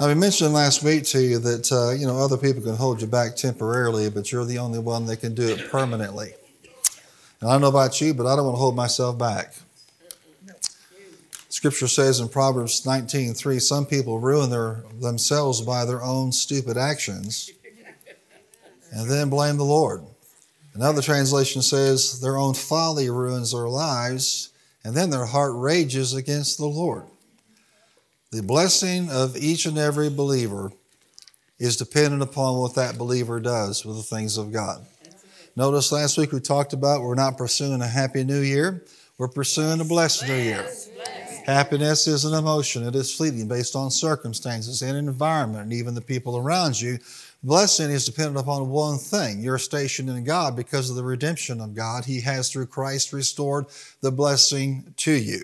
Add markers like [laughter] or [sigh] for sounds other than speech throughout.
Now, we mentioned last week to you that uh, you know other people can hold you back temporarily, but you're the only one that can do it permanently. And I don't know about you, but I don't want to hold myself back. Scripture says in Proverbs 19:3, some people ruin their, themselves by their own stupid actions and then blame the Lord. Another translation says their own folly ruins their lives and then their heart rages against the Lord. The blessing of each and every believer is dependent upon what that believer does with the things of God. Notice last week we talked about we're not pursuing a happy new year, we're pursuing a blessed new year. Happiness is an emotion, it is fleeting based on circumstances and environment and even the people around you. Blessing is dependent upon one thing your station in God because of the redemption of God. He has, through Christ, restored the blessing to you.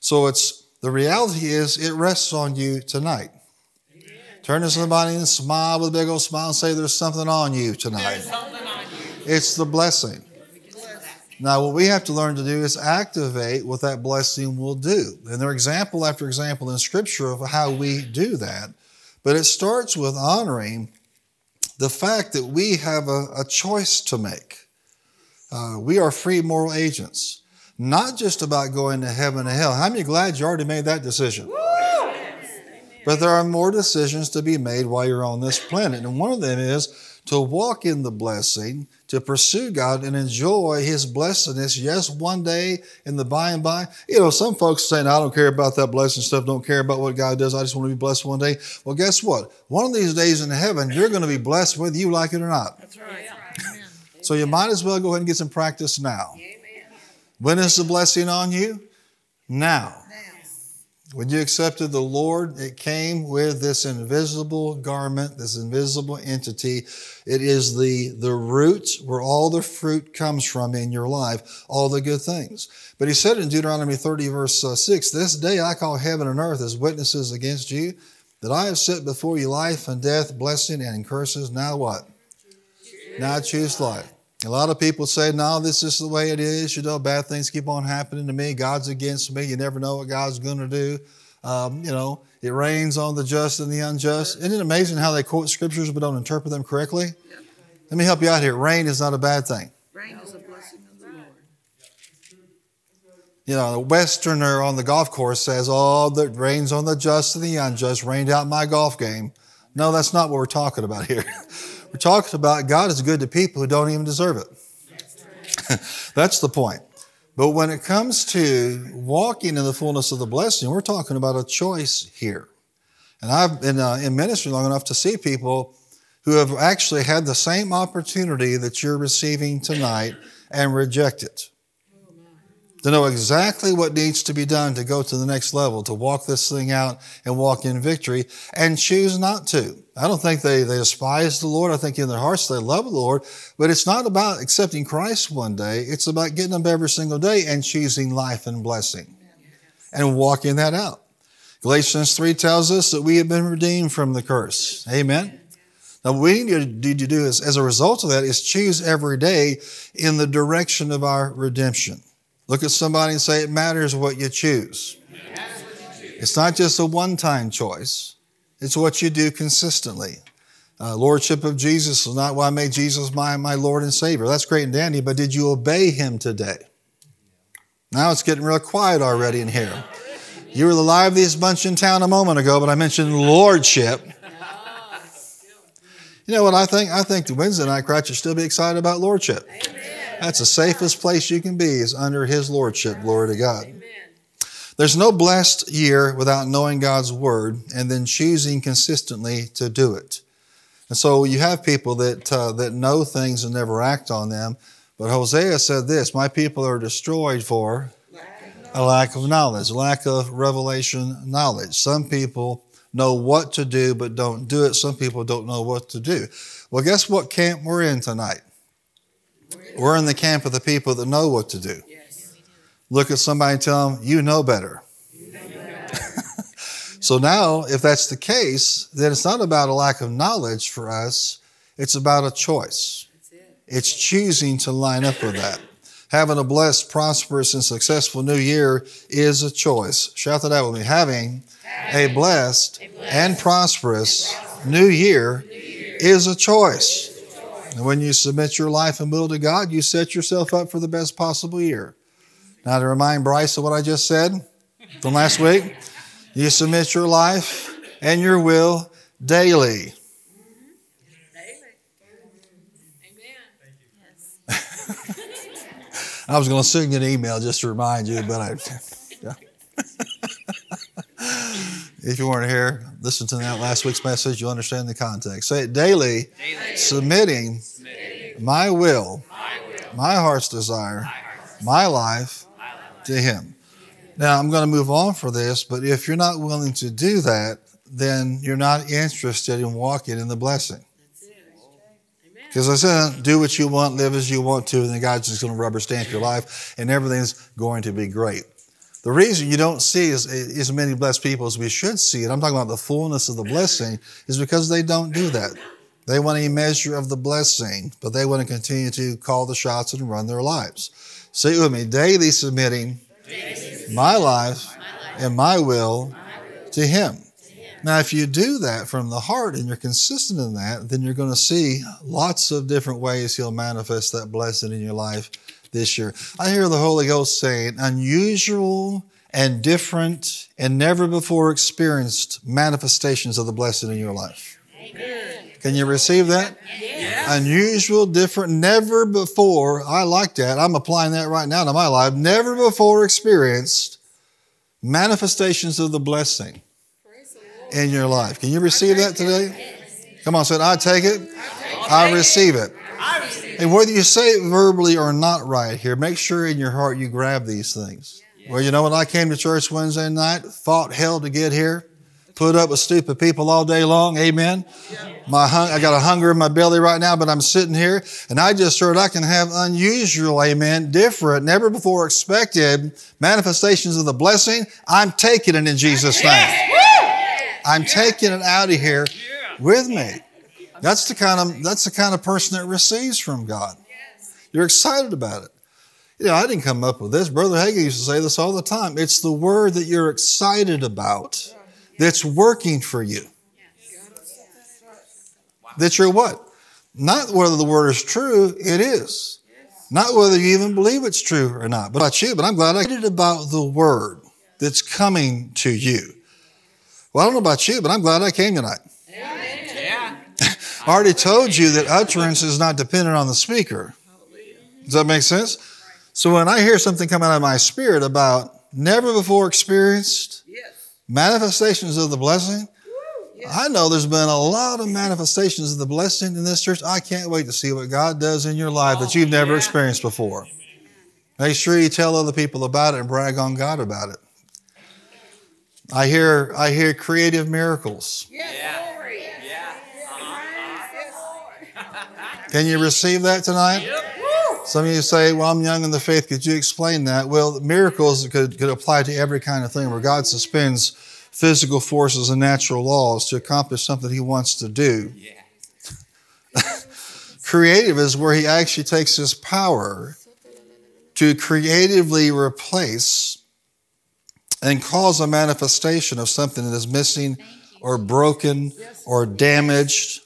So it's the reality is, it rests on you tonight. Amen. Turn to somebody and smile with a big old smile and say, There's something on you tonight. On you. It's the blessing. Now, what we have to learn to do is activate what that blessing will do. And there are example after example in Scripture of how we do that. But it starts with honoring the fact that we have a, a choice to make. Uh, we are free moral agents not just about going to heaven and hell. How many glad you already made that decision? But there are more decisions to be made while you're on this planet. And one of them is to walk in the blessing, to pursue God and enjoy His blessedness. Yes, one day in the by and by. You know, some folks saying, I don't care about that blessing stuff, don't care about what God does, I just want to be blessed one day. Well, guess what? One of these days in heaven, you're going to be blessed whether you like it or not. That's right. so you might as well go ahead and get some practice now. When is the blessing on you? Now. When you accepted the Lord, it came with this invisible garment, this invisible entity. It is the, the root where all the fruit comes from in your life, all the good things. But he said in Deuteronomy 30, verse uh, 6, This day I call heaven and earth as witnesses against you, that I have set before you life and death, blessing and curses. Now what? Now choose life. A lot of people say, no, this is the way it is. You know, bad things keep on happening to me. God's against me. You never know what God's going to do. Um, you know, it rains on the just and the unjust. Isn't it amazing how they quote scriptures but don't interpret them correctly? Let me help you out here. Rain is not a bad thing. Rain is a blessing of the Lord. You know, the Westerner on the golf course says, oh, the rains on the just and the unjust rained out my golf game. No, that's not what we're talking about here. [laughs] We're talking about God is good to people who don't even deserve it. [laughs] That's the point. But when it comes to walking in the fullness of the blessing, we're talking about a choice here. And I've been uh, in ministry long enough to see people who have actually had the same opportunity that you're receiving tonight and reject it to know exactly what needs to be done to go to the next level, to walk this thing out and walk in victory, and choose not to. I don't think they, they despise the Lord. I think in their hearts they love the Lord, but it's not about accepting Christ one day. It's about getting up every single day and choosing life and blessing and walking that out. Galatians 3 tells us that we have been redeemed from the curse. Amen. Now, what we need to do is, as a result of that, is choose every day in the direction of our redemption. Look at somebody and say, It matters what you choose. It's not just a one time choice, it's what you do consistently. Uh, Lordship of Jesus is not why I made Jesus my, my Lord and Savior. That's great and dandy, but did you obey Him today? Now it's getting real quiet already in here. You were the liveliest bunch in town a moment ago, but I mentioned Lordship. You know what I think? I think the Wednesday night crowd should still be excited about Lordship. Amen. That's the safest place you can be is under His Lordship. Glory to God. There's no blessed year without knowing God's Word and then choosing consistently to do it. And so you have people that, uh, that know things and never act on them. But Hosea said this My people are destroyed for a lack of knowledge, lack of revelation knowledge. Some people know what to do but don't do it. Some people don't know what to do. Well, guess what camp we're in tonight? We're in the camp of the people that know what to do. Look at somebody and tell them, you know better. [laughs] so now, if that's the case, then it's not about a lack of knowledge for us, it's about a choice. It's choosing to line up with that. Having a blessed, prosperous, and successful new year is a choice. Shout that out with me. Having a blessed and prosperous new year is a choice. And when you submit your life and will to God, you set yourself up for the best possible year. Now, to remind Bryce of what I just said from last week, you submit your life and your will daily. Daily. Amen. [laughs] I was going to send you an email just to remind you, but I. Yeah. If you weren't here, listen to that last week's message. You'll understand the context. Say it daily, daily. Submitting, submitting, my will, my, will, my heart's desire, my, heart's my life, my life to Him. Now, I'm going to move on for this, but if you're not willing to do that, then you're not interested in walking in the blessing. Because I said, do what you want, live as you want to, and then God's just going to rubber stamp your life, and everything's going to be great. The reason you don't see as, as many blessed people as we should see, and I'm talking about the fullness of the blessing, is because they don't do that. They want a measure of the blessing, but they want to continue to call the shots and run their lives. Say with me, daily submitting my life and my will to Him. Now, if you do that from the heart and you're consistent in that, then you're going to see lots of different ways He'll manifest that blessing in your life this year. I hear the Holy Ghost saying, unusual and different and never before experienced manifestations of the blessing in your life. Amen. Can you receive that? Yes. Unusual, different, never before. I like that. I'm applying that right now to my life. Never before experienced manifestations of the blessing in your life. Can you receive that today? Come on, say, I take it. I receive it. And whether you say it verbally or not right here, make sure in your heart you grab these things. Well, you know, when I came to church Wednesday night, fought hell to get here, put up with stupid people all day long. Amen. My hung, I got a hunger in my belly right now, but I'm sitting here and I just heard I can have unusual, amen, different, never before expected manifestations of the blessing. I'm taking it in Jesus' name. I'm taking it out of here with me. That's the kind of that's the kind of person that receives from God. You're excited about it. You know, I didn't come up with this. Brother Hagin used to say this all the time. It's the word that you're excited about that's working for you. That you're what? Not whether the word is true, it is. Not whether you even believe it's true or not. But about you, but I'm glad I did about the word that's coming to you. Well, I don't know about you, but I'm glad I came tonight. I already told you that utterance is not dependent on the speaker. Does that make sense? So when I hear something come out of my spirit about never before experienced manifestations of the blessing, I know there's been a lot of manifestations of the blessing in this church. I can't wait to see what God does in your life that you've never experienced before. Make sure you tell other people about it and brag on God about it. I hear I hear creative miracles. Yeah. Can you receive that tonight? Yep. Some of you say, Well, I'm young in the faith. Could you explain that? Well, miracles could, could apply to every kind of thing where God suspends physical forces and natural laws to accomplish something He wants to do. Yeah. [laughs] Creative is where He actually takes His power to creatively replace and cause a manifestation of something that is missing or broken or damaged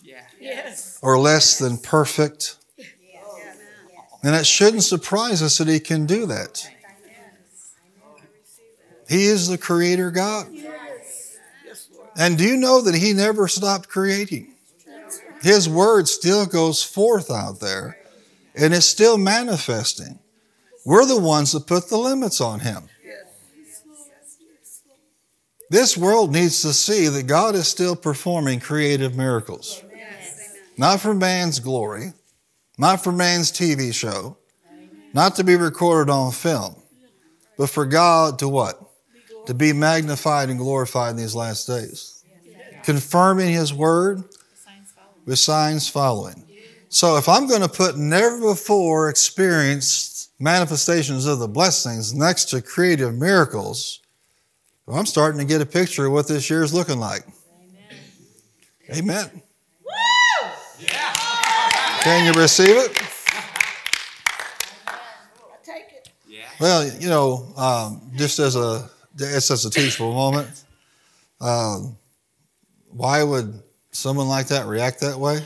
or less than perfect. And it shouldn't surprise us that He can do that. He is the Creator God. And do you know that He never stopped creating? His Word still goes forth out there and it's still manifesting. We're the ones that put the limits on Him. This world needs to see that God is still performing creative miracles. Not for man's glory, not for man's TV show, not to be recorded on film, but for God to what? To be magnified and glorified in these last days. Confirming His word with signs following. So if I'm going to put never before experienced manifestations of the blessings next to creative miracles, well, I'm starting to get a picture of what this year is looking like. Amen. Amen. Can you receive it? Well, you know, um, just as a just as a teachable moment, um, why would someone like that react that way?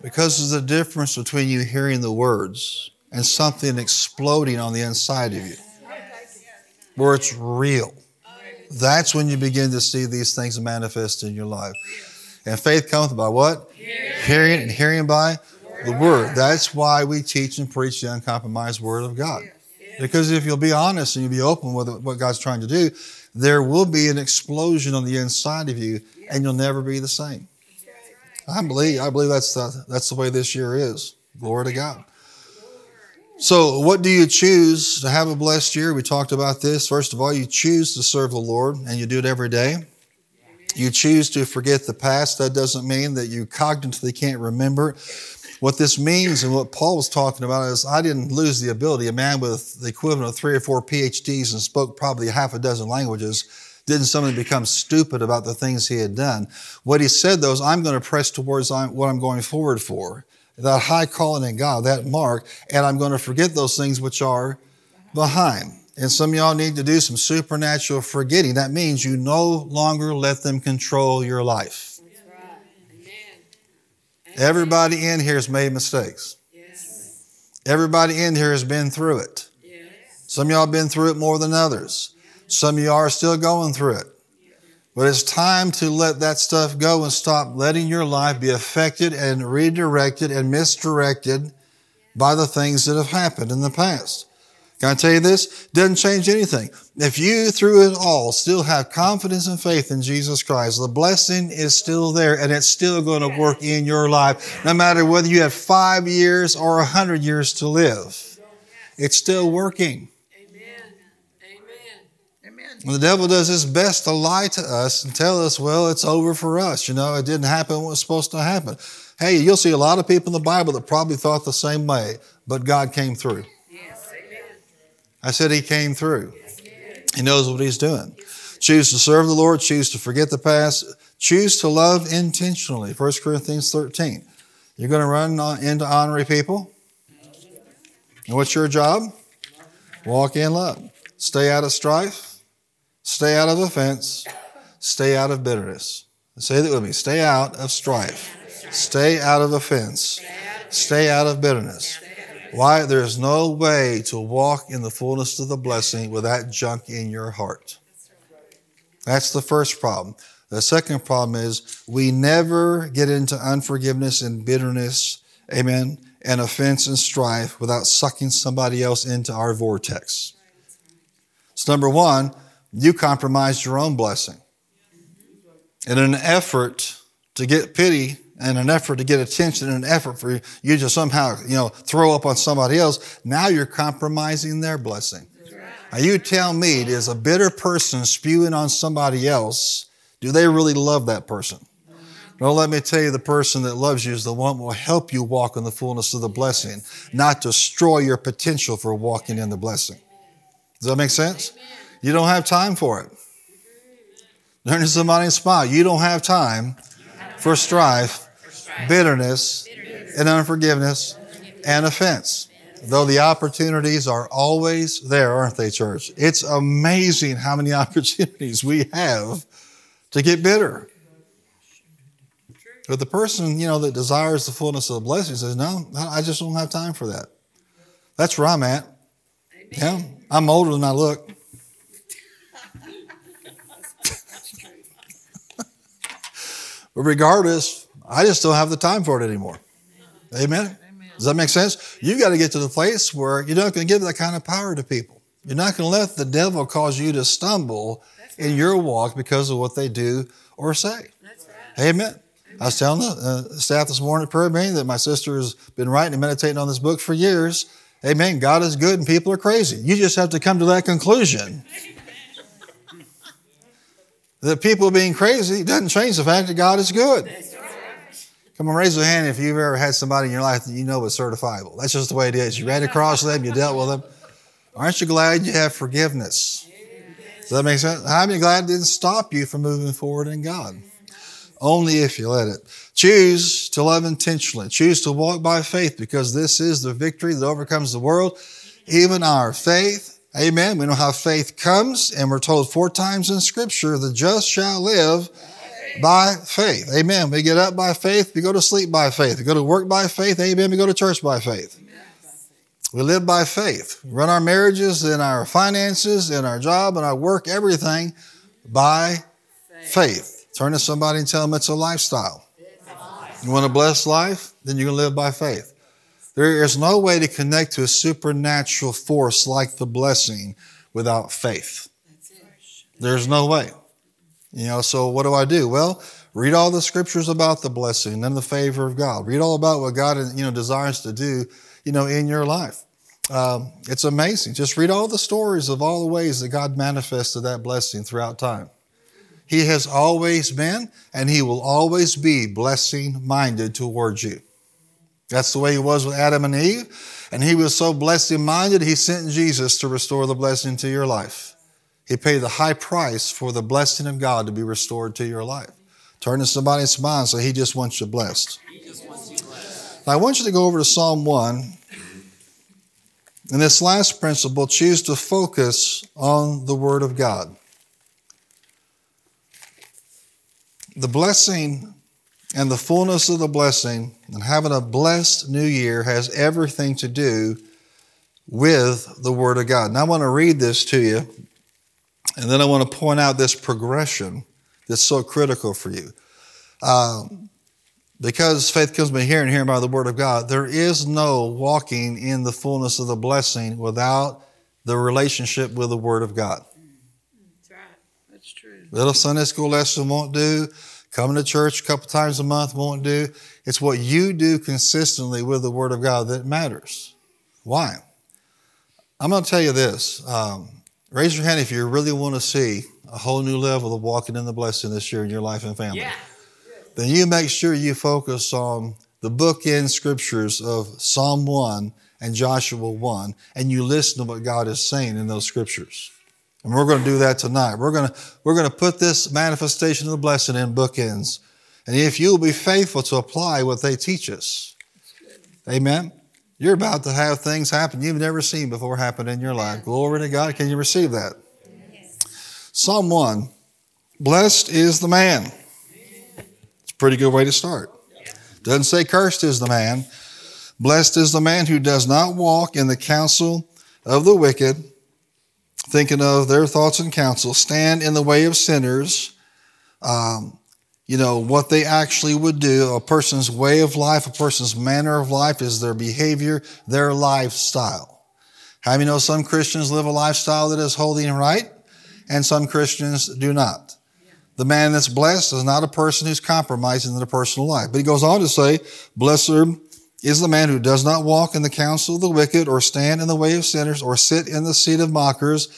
Because there's a difference between you hearing the words and something exploding on the inside of you, where it's real. That's when you begin to see these things manifest in your life. And faith cometh by what? Hearing, and hearing by the word. That's why we teach and preach the uncompromised word of God. Because if you'll be honest and you'll be open with what God's trying to do, there will be an explosion on the inside of you, and you'll never be the same. I believe I believe that's the that's the way this year is. Glory to God. So, what do you choose to have a blessed year? We talked about this. First of all, you choose to serve the Lord, and you do it every day. You choose to forget the past. That doesn't mean that you cognitively can't remember. What this means and what Paul was talking about is I didn't lose the ability. A man with the equivalent of three or four PhDs and spoke probably half a dozen languages didn't suddenly become stupid about the things he had done. What he said though is I'm going to press towards what I'm going forward for. That high calling in God, that mark, and I'm going to forget those things which are behind. And some of y'all need to do some supernatural forgetting. That means you no longer let them control your life. Everybody in here has made mistakes. Everybody in here has been through it. Some of y'all have been through it more than others. Some of y'all are still going through it. But it's time to let that stuff go and stop letting your life be affected and redirected and misdirected by the things that have happened in the past. Can I tell you this? Doesn't change anything. If you, through it all, still have confidence and faith in Jesus Christ, the blessing is still there and it's still going to work in your life, no matter whether you have five years or a hundred years to live. It's still working. And the devil does his best to lie to us and tell us, well, it's over for us. You know, it didn't happen what was supposed to happen. Hey, you'll see a lot of people in the Bible that probably thought the same way, but God came through. I said he came through. He knows what he's doing. Choose to serve the Lord, choose to forget the past, choose to love intentionally. 1 Corinthians 13. You're going to run into honorary people. And what's your job? Walk in love. Stay out of strife. Stay out of offense. Stay out of bitterness. Say that with me. Stay out of strife. Stay out of offense. Stay out of bitterness. Why? There's no way to walk in the fullness of the blessing with that junk in your heart. That's the first problem. The second problem is we never get into unforgiveness and bitterness, amen, and offense and strife without sucking somebody else into our vortex. So, number one, you compromised your own blessing. In an effort to get pity in an effort to get attention, and an effort for you to somehow, you know, throw up on somebody else, now you're compromising their blessing. Now you tell me, is a bitter person spewing on somebody else, do they really love that person? Well, let me tell you, the person that loves you is the one who will help you walk in the fullness of the blessing, not destroy your potential for walking in the blessing. Does that make sense? You don't have time for it. Learn to somebody and smile. You don't have time for strife bitterness, and unforgiveness and offense. Though the opportunities are always there, aren't they, church? It's amazing how many [laughs] opportunities we have to get bitter. But the person, you know, that desires the fullness of the blessing says, No, I just don't have time for that. That's where I'm at. Yeah, I'm older than I look. But regardless, I just don't have the time for it anymore. Amen. Amen. Does that make sense? You've got to get to the place where you're not going to give that kind of power to people. You're not going to let the devil cause you to stumble in your walk because of what they do or say. That's right. Amen. Amen. I was telling the uh, staff this morning at prayer meeting that my sister has been writing and meditating on this book for years. Amen. God is good and people are crazy. You just have to come to that conclusion. That people being crazy doesn't change the fact that God is good. Come on, raise your hand if you've ever had somebody in your life that you know is certifiable. That's just the way it is. You ran across them, you dealt with them. Aren't you glad you have forgiveness? Does that make sense? How many glad it didn't stop you from moving forward in God? Only if you let it. Choose to love intentionally. Choose to walk by faith because this is the victory that overcomes the world. Even our faith. Amen. We know how faith comes, and we're told four times in Scripture, the just shall live by faith. Amen. We get up by faith. We go to sleep by faith. We go to work by faith. Amen. We go to church by faith. We live by faith. We run our marriages and our finances and our job and our work, everything by faith. Turn to somebody and tell them it's a lifestyle. You want a blessed life? Then you can live by faith. There is no way to connect to a supernatural force like the blessing without faith. There's no way. You know, so what do I do? Well, read all the scriptures about the blessing and the favor of God. Read all about what God, you know, desires to do, you know, in your life. Um, it's amazing. Just read all the stories of all the ways that God manifested that blessing throughout time. He has always been and he will always be blessing minded towards you. That's the way he was with Adam and Eve. And he was so blessing minded, he sent Jesus to restore the blessing to your life. He paid the high price for the blessing of God to be restored to your life. Turn to somebody and smile and say, He just wants you blessed. Now, I want you to go over to Psalm 1. And this last principle, choose to focus on the Word of God. The blessing and the fullness of the blessing and having a blessed new year has everything to do with the Word of God. Now, I want to read this to you, and then I want to point out this progression that's so critical for you. Um, because faith comes by hearing, hearing by the Word of God, there is no walking in the fullness of the blessing without the relationship with the Word of God. That's right. That's true. Little Sunday school lesson won't do. Coming to church a couple times a month won't do. It's what you do consistently with the Word of God that matters. Why? I'm going to tell you this. Um, raise your hand if you really want to see a whole new level of walking in the blessing this year in your life and family. Yeah. Then you make sure you focus on the bookend scriptures of Psalm 1 and Joshua 1, and you listen to what God is saying in those scriptures. And we're going to do that tonight. We're going to, we're going to put this manifestation of the blessing in bookends. And if you will be faithful to apply what they teach us, amen. You're about to have things happen you've never seen before happen in your life. Glory to God. Can you receive that? Psalm 1 Blessed is the man. It's a pretty good way to start. Doesn't say cursed is the man. Blessed is the man who does not walk in the counsel of the wicked, thinking of their thoughts and counsel, stand in the way of sinners. Um, you know, what they actually would do, a person's way of life, a person's manner of life is their behavior, their lifestyle. How you know some Christians live a lifestyle that is holy and right, and some Christians do not? The man that's blessed is not a person who's compromising in their personal life. But he goes on to say, Blessed is the man who does not walk in the counsel of the wicked, or stand in the way of sinners, or sit in the seat of mockers.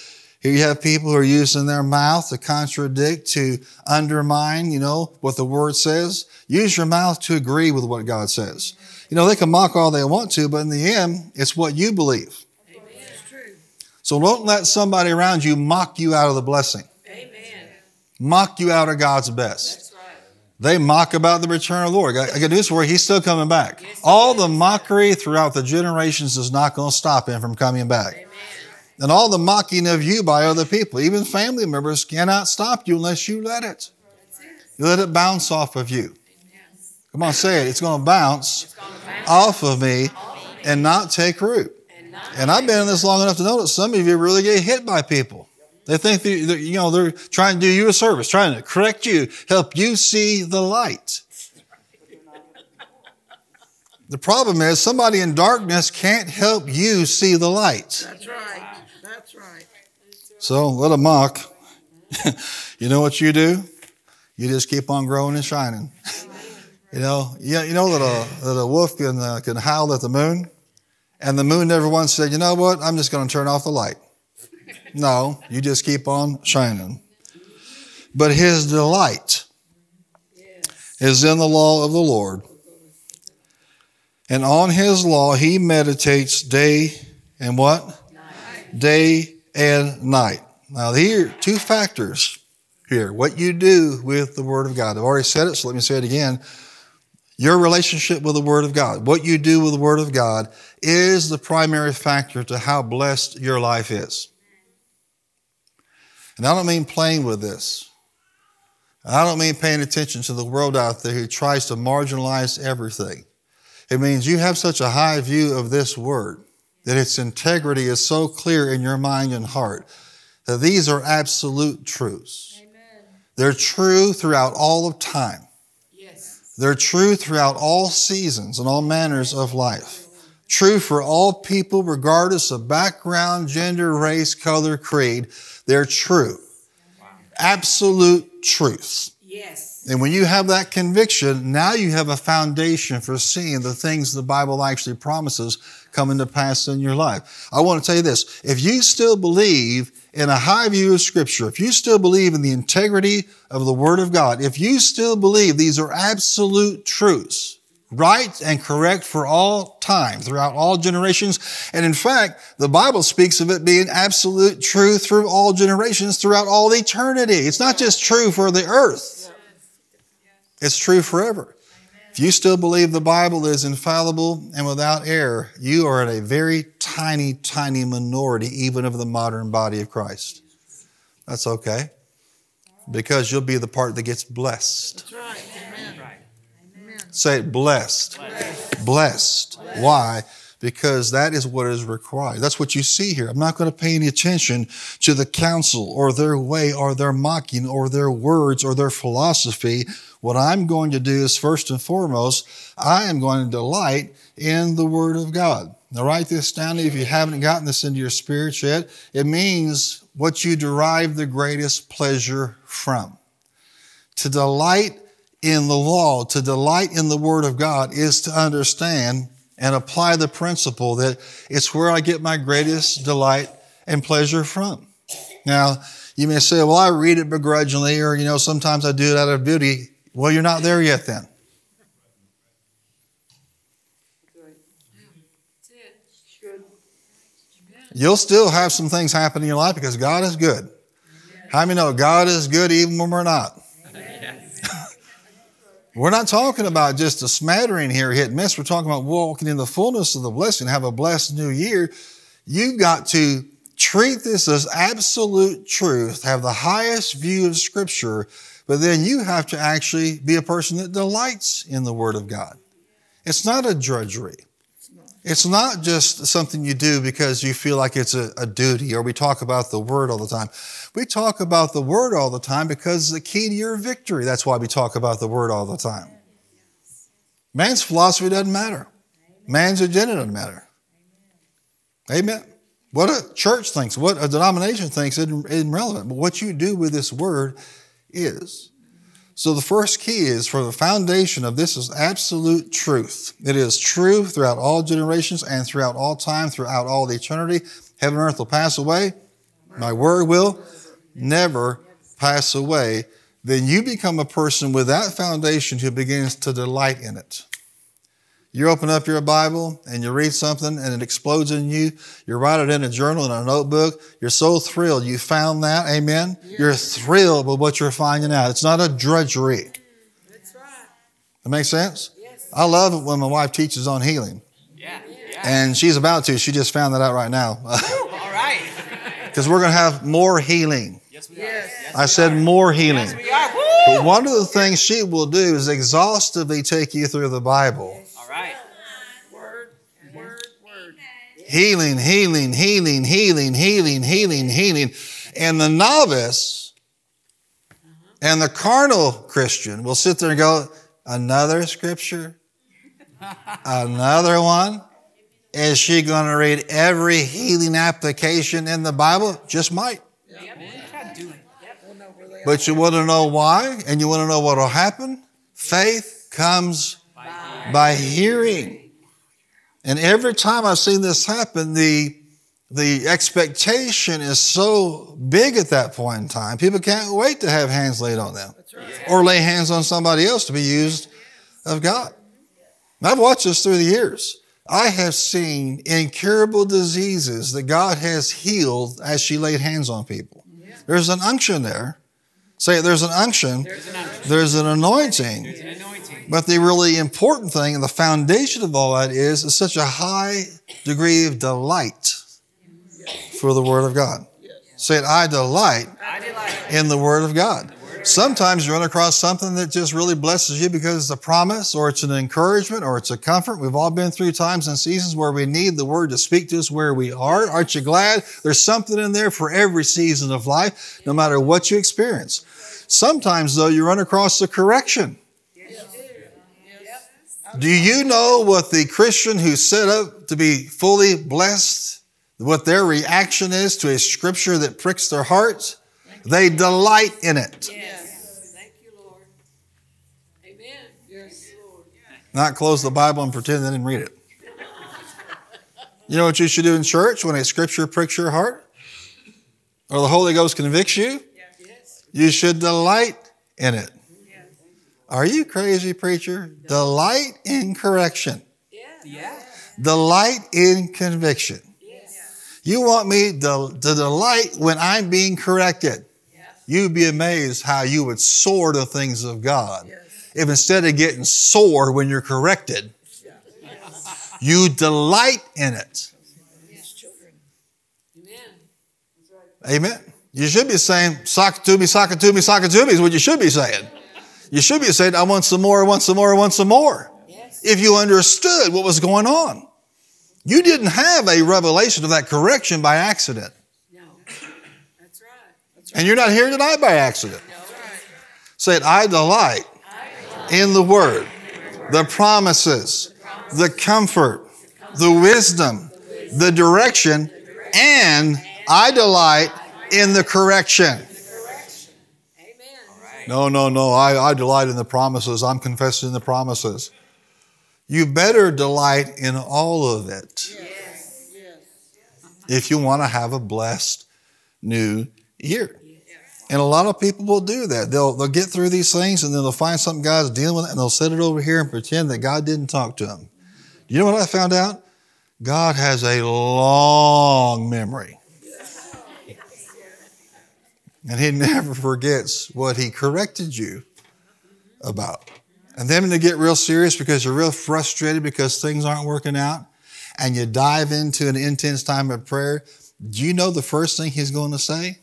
Here you have people who are using their mouth to contradict, to undermine, you know, what the word says. Use your mouth to agree with what God says. You know, they can mock all they want to, but in the end, it's what you believe. True. So don't let somebody around you mock you out of the blessing, Amen. mock you out of God's best. They mock about the return of the Lord. I got news for you. He's still coming back. All the mockery throughout the generations is not going to stop him from coming back. Amen. And all the mocking of you by other people, even family members, cannot stop you unless you let it. You let it bounce off of you. Come on, say it. It's going to bounce off of me and not take root. And I've been in this long enough to know that some of you really get hit by people. They think you know they're trying to do you a service, trying to correct you, help you see the light. The problem is somebody in darkness can't help you see the light. That's right. That's right. So let mock. [laughs] you know what you do? You just keep on growing and shining. You know, yeah, you know that a, that a wolf can, uh, can howl at the moon, and the moon never once said, you know what, I'm just going to turn off the light. No, you just keep on shining. But his delight is in the law of the Lord. And on his law he meditates day and what? Day and night. Now, here two factors here. What you do with the Word of God. I've already said it, so let me say it again. Your relationship with the Word of God, what you do with the Word of God, is the primary factor to how blessed your life is. And I don't mean playing with this. I don't mean paying attention to the world out there who tries to marginalize everything. It means you have such a high view of this Word that its integrity is so clear in your mind and heart that these are absolute truths. Amen. They're true throughout all of time. Yes. They're true throughout all seasons and all manners of life. True for all people, regardless of background, gender, race, color, creed. They're true. Absolute truth. Yes. And when you have that conviction, now you have a foundation for seeing the things the Bible actually promises coming to pass in your life. I want to tell you this. If you still believe in a high view of Scripture, if you still believe in the integrity of the Word of God, if you still believe these are absolute truths, right and correct for all time, throughout all generations, and in fact, the Bible speaks of it being absolute truth through all generations, throughout all eternity. It's not just true for the earth, it's true forever. If you still believe the Bible is infallible and without error, you are in a very tiny, tiny minority, even of the modern body of Christ. That's okay, because you'll be the part that gets blessed. That's right. Say it, blessed. Blessed. blessed. Why? because that is what is required. That's what you see here. I'm not going to pay any attention to the counsel or their way or their mocking or their words or their philosophy. What I'm going to do is first and foremost, I am going to delight in the Word of God. Now, write this down if you haven't gotten this into your spirit yet. It means what you derive the greatest pleasure from. To delight in the law, to delight in the Word of God is to understand and apply the principle that it's where I get my greatest delight and pleasure from. Now, you may say, well, I read it begrudgingly, or, you know, sometimes I do it out of duty. Well, you're not there yet then. You'll still have some things happen in your life because God is good. How many know God is good even when we're not? We're not talking about just a smattering here, hit miss. We're talking about walking in the fullness of the blessing, have a blessed new year. You've got to treat this as absolute truth, have the highest view of Scripture, but then you have to actually be a person that delights in the Word of God. It's not a drudgery. It's not just something you do because you feel like it's a, a, duty or we talk about the word all the time. We talk about the word all the time because it's the key to your victory. That's why we talk about the word all the time. Man's philosophy doesn't matter. Man's agenda doesn't matter. Amen. What a church thinks, what a denomination thinks isn't, isn't relevant. But what you do with this word is. So the first key is for the foundation of this is absolute truth. It is true throughout all generations and throughout all time, throughout all eternity. Heaven and earth will pass away. My word will never pass away. Then you become a person with that foundation who begins to delight in it. You open up your Bible and you read something and it explodes in you. You write it in a journal, in a notebook. You're so thrilled you found that. Amen. Yes. You're thrilled with what you're finding out. It's not a drudgery. That's right. That makes sense? Yes. I love it when my wife teaches on healing. Yeah. yeah. And she's about to. She just found that out right now. [laughs] All right. [laughs] Because we're going to have more healing. Yes, we are. Yes. I said are. more healing. Yes, we are. But one of the things she will do is exhaustively take you through the Bible Healing, healing, healing, healing, healing, healing, healing. And the novice and the carnal Christian will sit there and go, another scripture? Another one? Is she going to read every healing application in the Bible? Just might. But you want to know why and you want to know what will happen? Faith comes by hearing. And every time I've seen this happen, the, the expectation is so big at that point in time. People can't wait to have hands laid on them right. or lay hands on somebody else to be used of God. And I've watched this through the years. I have seen incurable diseases that God has healed as she laid hands on people. There's an unction there. Say, there's an unction. There's an, unction. There's an anointing. There's an anointing But the really important thing and the foundation of all that is, is such a high degree of delight for the Word of God. Say it, I delight in the Word of God. Sometimes you run across something that just really blesses you because it's a promise or it's an encouragement or it's a comfort. We've all been through times and seasons where we need the Word to speak to us where we are. Aren't you glad? There's something in there for every season of life, no matter what you experience. Sometimes, though, you run across the correction. Do you know what the Christian who's set up to be fully blessed, what their reaction is to a scripture that pricks their hearts? They delight in it. Yes. Thank you, Lord. Amen. Yes. Lord. Not close the Bible and pretend they didn't read it. You know what you should do in church when a scripture pricks your heart? Or the Holy Ghost convicts you? Yes. You should delight in it. Yes. Are you crazy, preacher? Delight in correction. Yes. Yeah. Delight in conviction. Yes. You want me to, to delight when I'm being corrected. Yes. You'd be amazed how you would soar to things of God. Yes. If instead of getting sore when you're corrected, you delight in it. His children. Amen. Amen. You should be saying, sock it to me, sock it to me, sock it to me is what you should be saying. You should be saying, I want some more, I want some more, I want some more. Yes. If you understood what was going on. You didn't have a revelation of that correction by accident. No. That's right. That's And you're not here tonight by accident. Right. Say it, I delight in the word, the promises, the comfort, the wisdom, the direction, and I delight in the correction. No, no, no. I, I delight in the promises. I'm confessing the promises. You better delight in all of it Yes. If you want to have a blessed new year. And a lot of people will do that. They'll they'll get through these things and then they'll find something God's dealing with it and they'll set it over here and pretend that God didn't talk to them. You know what I found out? God has a long memory. And he [laughs] never forgets what he corrected you about. And then to get real serious because you're real frustrated because things aren't working out and you dive into an intense time of prayer, do you know the first thing he's going to say?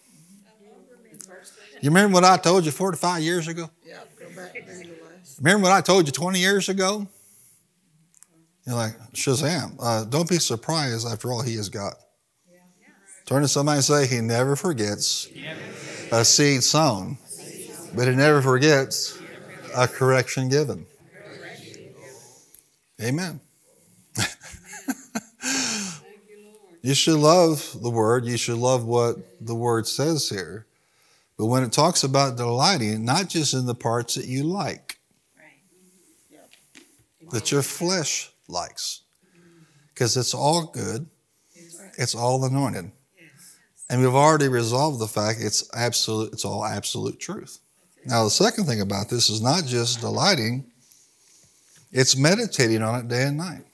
You remember what I told you four to five years ago? Yeah. Remember what I told you 20 years ago? You're like, Shazam. Uh, don't be surprised after all he has got. Turn to somebody and say, He never forgets a seed sown, but he never forgets a correction given. Amen. [laughs] you should love the word. You should love what the word says here. But when it talks about delighting, not just in the parts that you like, that your flesh likes, because it's all good, it's all anointed. And we've already resolved the fact it's absolute, it's all absolute truth. Now, the second thing about this is not just delighting, it's meditating on it day and night.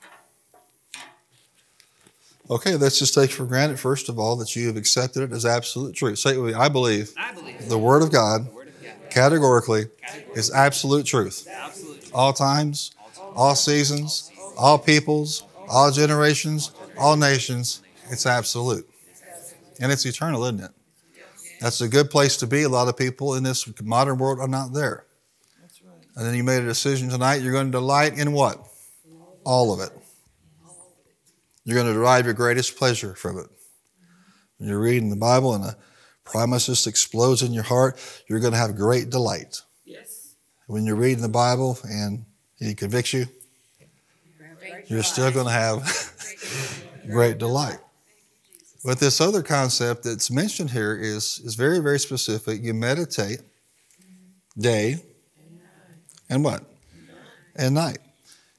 Okay, let's just take for granted, first of all, that you have accepted it as absolute truth. Say it with me I believe I believe the Word of God, word of God. categorically, Categorically. is absolute truth. Absolutely. All times, all seasons, all peoples, all generations, all nations, it's absolute. And it's eternal, isn't it? That's a good place to be. A lot of people in this modern world are not there. That's right. And then you made a decision tonight, you're going to delight in what? All of it. You're going to derive your greatest pleasure from it. When you're reading the Bible and the promise just explodes in your heart, you're going to have great delight. Yes. When you're reading the Bible and he convicts you, you're still going to have [laughs] [laughs] great delight. But this other concept that's mentioned here is, is very, very specific. You meditate day and what? And night.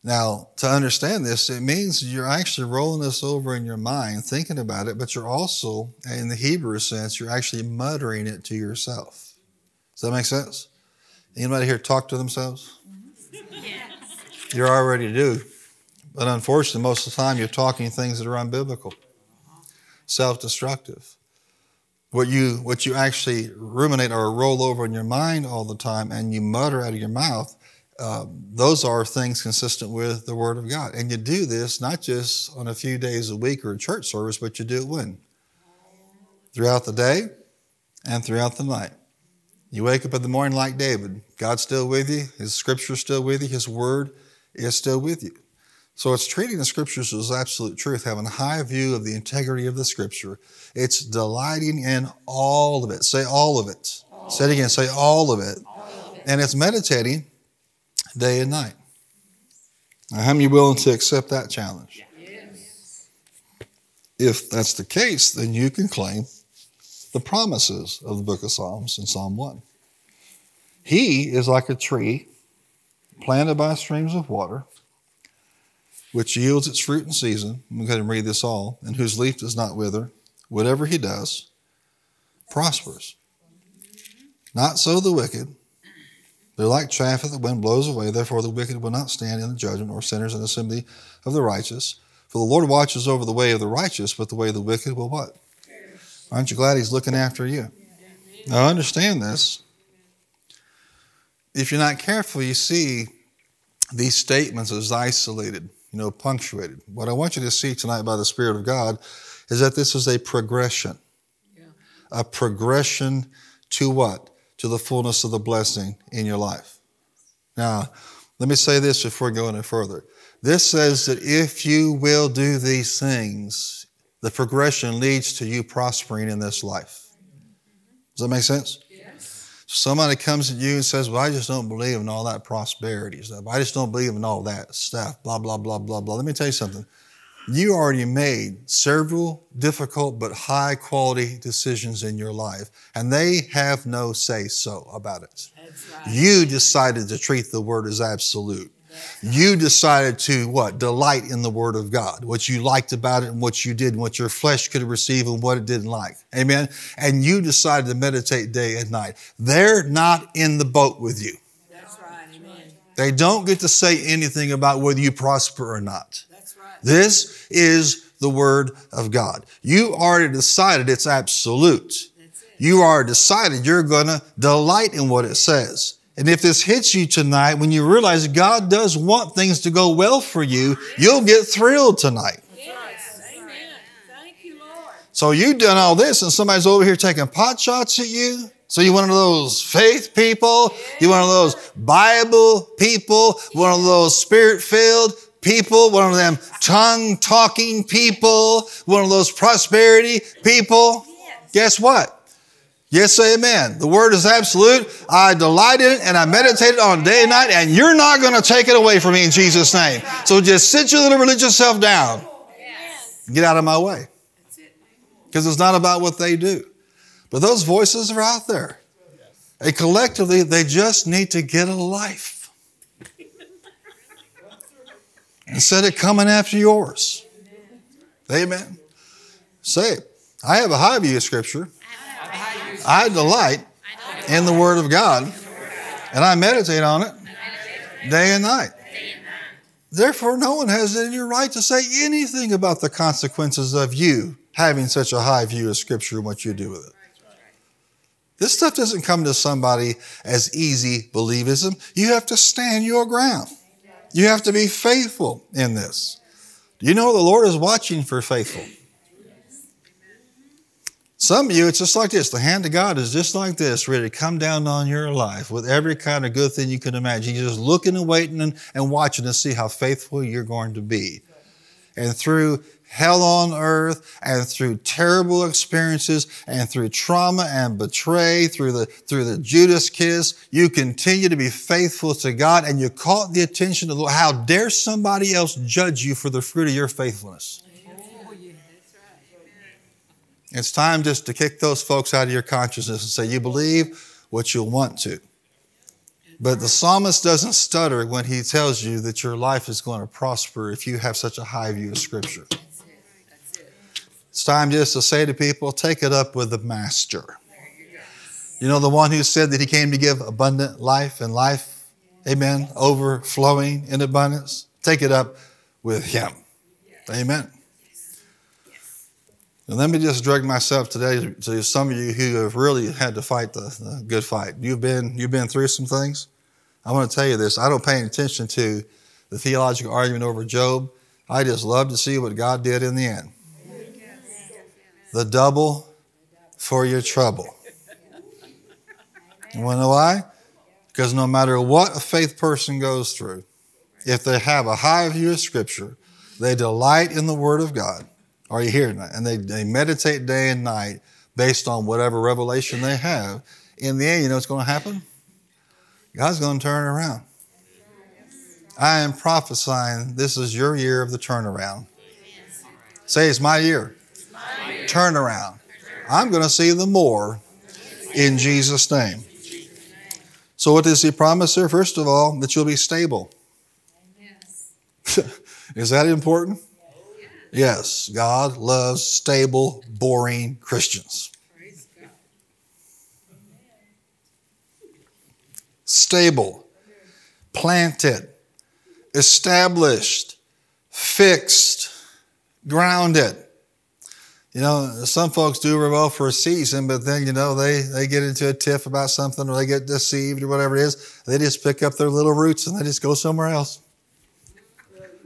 Now, to understand this, it means you're actually rolling this over in your mind, thinking about it, but you're also, in the Hebrew sense, you're actually muttering it to yourself. Does that make sense? Anybody here talk to themselves? Yes. You're already do. But unfortunately, most of the time you're talking things that are unbiblical, self-destructive. What you what you actually ruminate or roll over in your mind all the time and you mutter out of your mouth, um, those are things consistent with the Word of God. And you do this not just on a few days a week or a church service, but you do it when? Throughout the day and throughout the night. You wake up in the morning like David. God's still with you. His scripture's still with you. His word is still with you. So it's treating the scriptures as absolute truth, having a high view of the integrity of the scripture. It's delighting in all of it. Say all of it. All say it again. Say all of it. All of it. And it's meditating day and night. Now, how many willing to accept that challenge? Yes. If that's the case, then you can claim the promises of the book of Psalms in Psalm 1. He is like a tree planted by streams of water, which yields its fruit in season. I'm going to read this all, and whose leaf does not wither. Whatever he does prospers. Not so the wicked. They're like chaff that the wind blows away. Therefore, the wicked will not stand in the judgment, or sinners in the assembly of the righteous. For the Lord watches over the way of the righteous, but the way of the wicked will what? Aren't you glad He's looking after you? Now, understand this. If you're not careful, you see these statements as isolated, you know, punctuated. What I want you to see tonight by the Spirit of God is that this is a progression. Yeah. A progression to what? to the fullness of the blessing in your life. Now, let me say this before going any further. This says that if you will do these things, the progression leads to you prospering in this life. Does that make sense? Somebody comes to you and says, Well, I just don't believe in all that prosperity stuff. I just don't believe in all that stuff, blah, blah, blah, blah, blah. Let me tell you something you already made several difficult but high quality decisions in your life, and they have no say so about it. Right. You decided to treat the word as absolute. You decided to what? Delight in the Word of God, what you liked about it and what you did and what your flesh could receive and what it didn't like. Amen. And you decided to meditate day and night. They're not in the boat with you. That's right. Amen. They don't get to say anything about whether you prosper or not. That's right. This is the Word of God. You already decided it's absolute. It. You already decided you're going to delight in what it says. And if this hits you tonight, when you realize God does want things to go well for you, you'll get thrilled tonight. Yes. Amen. Thank you, Lord. So you've done all this, and somebody's over here taking pot shots at you. So you one of those faith people, you one of those Bible people, one of those spirit filled people, one of them tongue talking people, one of those prosperity people. Guess what? Yes, amen. The word is absolute. I delight in it and I meditate on day and night, and you're not going to take it away from me in Jesus' name. So just sit your little religious self down. Get out of my way. Because it's not about what they do. But those voices are out there. And collectively, they just need to get a life. [laughs] instead of coming after yours. Amen. Say it. I have a high view of Scripture. I delight in the Word of God, and I meditate on it day and night. Therefore, no one has any right to say anything about the consequences of you having such a high view of Scripture and what you do with it. This stuff doesn't come to somebody as easy believism. You have to stand your ground. You have to be faithful in this. Do you know the Lord is watching for faithful? Some of you, it's just like this. The hand of God is just like this, ready to come down on your life with every kind of good thing you can imagine. You're just looking and waiting and, and watching to see how faithful you're going to be. And through hell on earth and through terrible experiences and through trauma and betray through the through the Judas kiss you continue to be faithful to God and you caught the attention of the Lord how dare somebody else judge you for the fruit of your faithfulness it's time just to kick those folks out of your consciousness and say you believe what you want to but the psalmist doesn't stutter when he tells you that your life is going to prosper if you have such a high view of Scripture. It's time just to say to people, take it up with the Master. You know, the one who said that he came to give abundant life and life, amen, overflowing in abundance. Take it up with him. Amen. And let me just drag myself today to some of you who have really had to fight the, the good fight. You've been, you've been through some things. I want to tell you this. I don't pay any attention to the theological argument over Job. I just love to see what God did in the end. The double for your trouble. You want to know why? Because no matter what a faith person goes through, if they have a high view of Scripture, they delight in the Word of God. Are you here? And they, they meditate day and night based on whatever revelation they have. In the end, you know what's going to happen? God's going to turn around. I am prophesying this is your year of the turnaround. Say it's my year. Turnaround. I'm going to see the more in Jesus' name. So, what does he promise here? First of all, that you'll be stable. [laughs] Is that important? Yes, God loves stable, boring Christians. Stable, planted, established, fixed, grounded. You know, some folks do well for a season, but then, you know, they, they get into a tiff about something or they get deceived or whatever it is. They just pick up their little roots and they just go somewhere else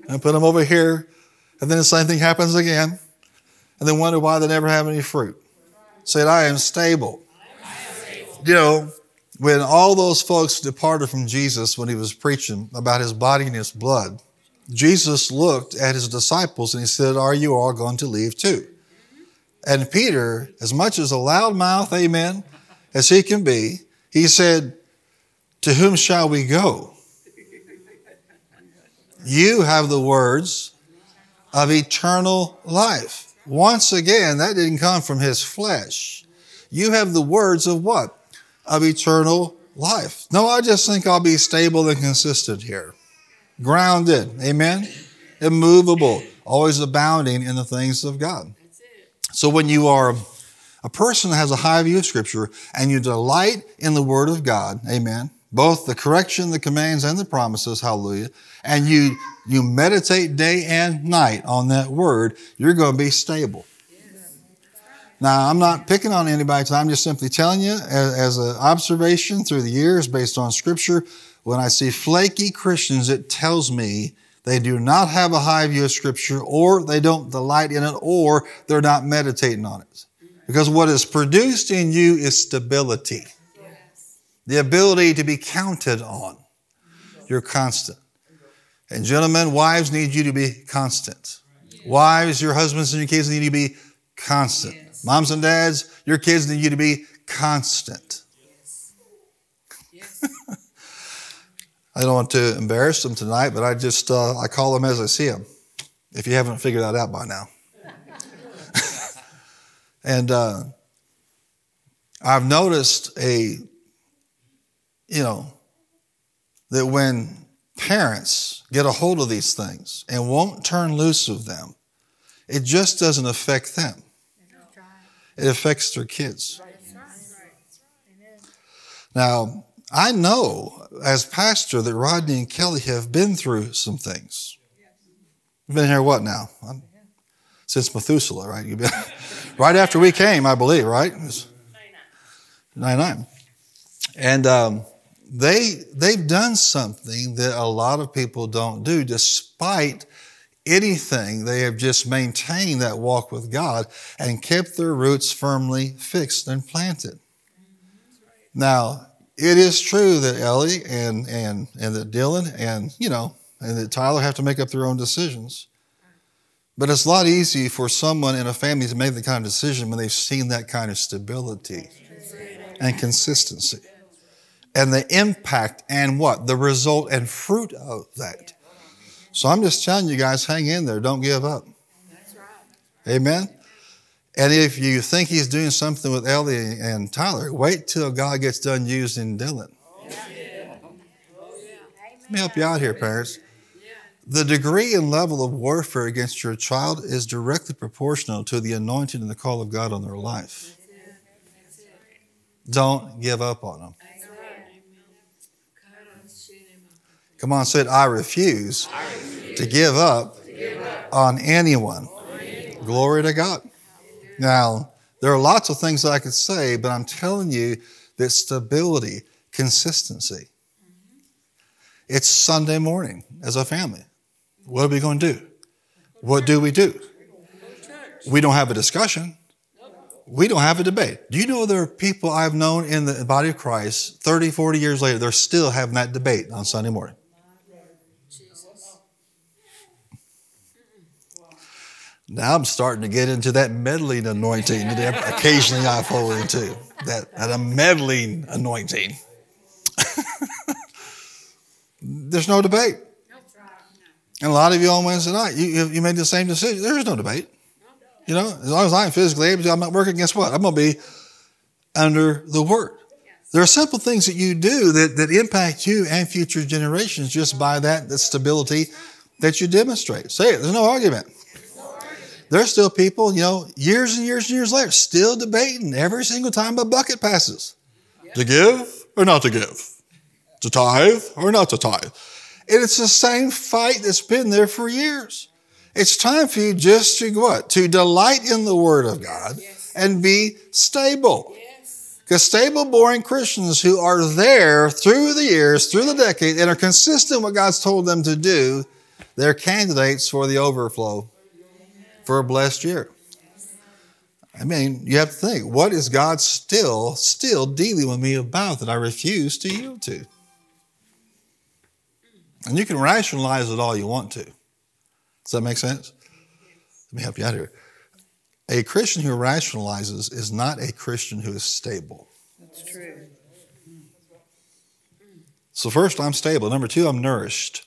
and put them over here. And then the same thing happens again. And then wonder why they never have any fruit. Said, I am stable. You know, when all those folks departed from Jesus when he was preaching about his body and his blood, Jesus looked at his disciples and he said, Are you all going to leave too? And Peter, as much as a loud mouth, amen, as he can be, he said, To whom shall we go? You have the words of eternal life. Once again, that didn't come from his flesh. You have the words of what? Of eternal life. No, I just think I'll be stable and consistent here. Grounded, amen? Immovable, always abounding in the things of God. So when you are a person that has a high view of Scripture and you delight in the Word of God, amen, both the correction, the commands, and the promises, hallelujah, and you you meditate day and night on that word, you're going to be stable. Now, I'm not picking on anybody, I'm just simply telling you as, as an observation through the years based on scripture. When I see flaky Christians, it tells me they do not have a high view of scripture, or they don't delight in it, or they're not meditating on it. Because what is produced in you is stability, the ability to be counted on. You're constant. And gentlemen, wives need you to be constant. Wives, your husbands and your kids need you to be constant. Moms and dads, your kids need you to be constant. [laughs] I don't want to embarrass them tonight, but I just uh, I call them as I see them. If you haven't figured that out by now. [laughs] and uh, I've noticed a, you know, that when parents get a hold of these things and won't turn loose of them, it just doesn't affect them. It affects their kids. Now, I know as pastor that Rodney and Kelly have been through some things. You've been here what now? Since Methuselah, right? You've been, [laughs] right after we came, I believe, right? 99. 99. And um, they they've done something that a lot of people don't do despite anything. They have just maintained that walk with god and kept their roots firmly fixed and planted. Now it is true that ellie and and and that dylan and you know and that tyler have to make up their own decisions. But it's a lot easier for someone in a family to make the kind of decision when they've seen that kind of stability and consistency and the impact and what? The result and fruit of that. So I'm just telling you guys, hang in there. Don't give up. Amen. And if you think he's doing something with Ellie and Tyler, wait till God gets done using Dylan. Let me help you out here, parents. The degree and level of warfare against your child is directly proportional to the anointing and the call of God on their life. Don't give up on them. Come on, say it. I refuse, I refuse to, give up, to give up on anyone. On anyone. Glory to God. Now, there are lots of things I could say, but I'm telling you that stability, consistency. It's Sunday morning as a family. What are we going to do? What do we do? We don't have a discussion. We don't have a debate. Do you know there are people I've known in the body of Christ 30, 40 years later, they're still having that debate on Sunday morning? Now I'm starting to get into that meddling anointing that occasionally I fall into. That, that a meddling anointing. [laughs] There's no debate. And a lot of you on Wednesday night, you, you, you made the same decision. There is no debate. You know, as long as I'm physically able to, I'm not working, guess what? I'm going to be under the word. There are simple things that you do that, that impact you and future generations just by that, that stability that you demonstrate. Say it, there's no argument. There's still people, you know, years and years and years later, still debating every single time a bucket passes. To give or not to give? To tithe or not to tithe? And it's the same fight that's been there for years. It's time for you just to what? To delight in the Word of God and be stable. Yes. Because stable, boring Christians who are there through the years, through the decade, and are consistent with what God's told them to do, they're candidates for the overflow for a blessed year. I mean, you have to think, what is God still, still dealing with me about that I refuse to yield to? And you can rationalize it all you want to. Does that make sense? Let me help you out here. A Christian who rationalizes is not a Christian who is stable. That's true. So, first, I'm stable. Number two, I'm nourished.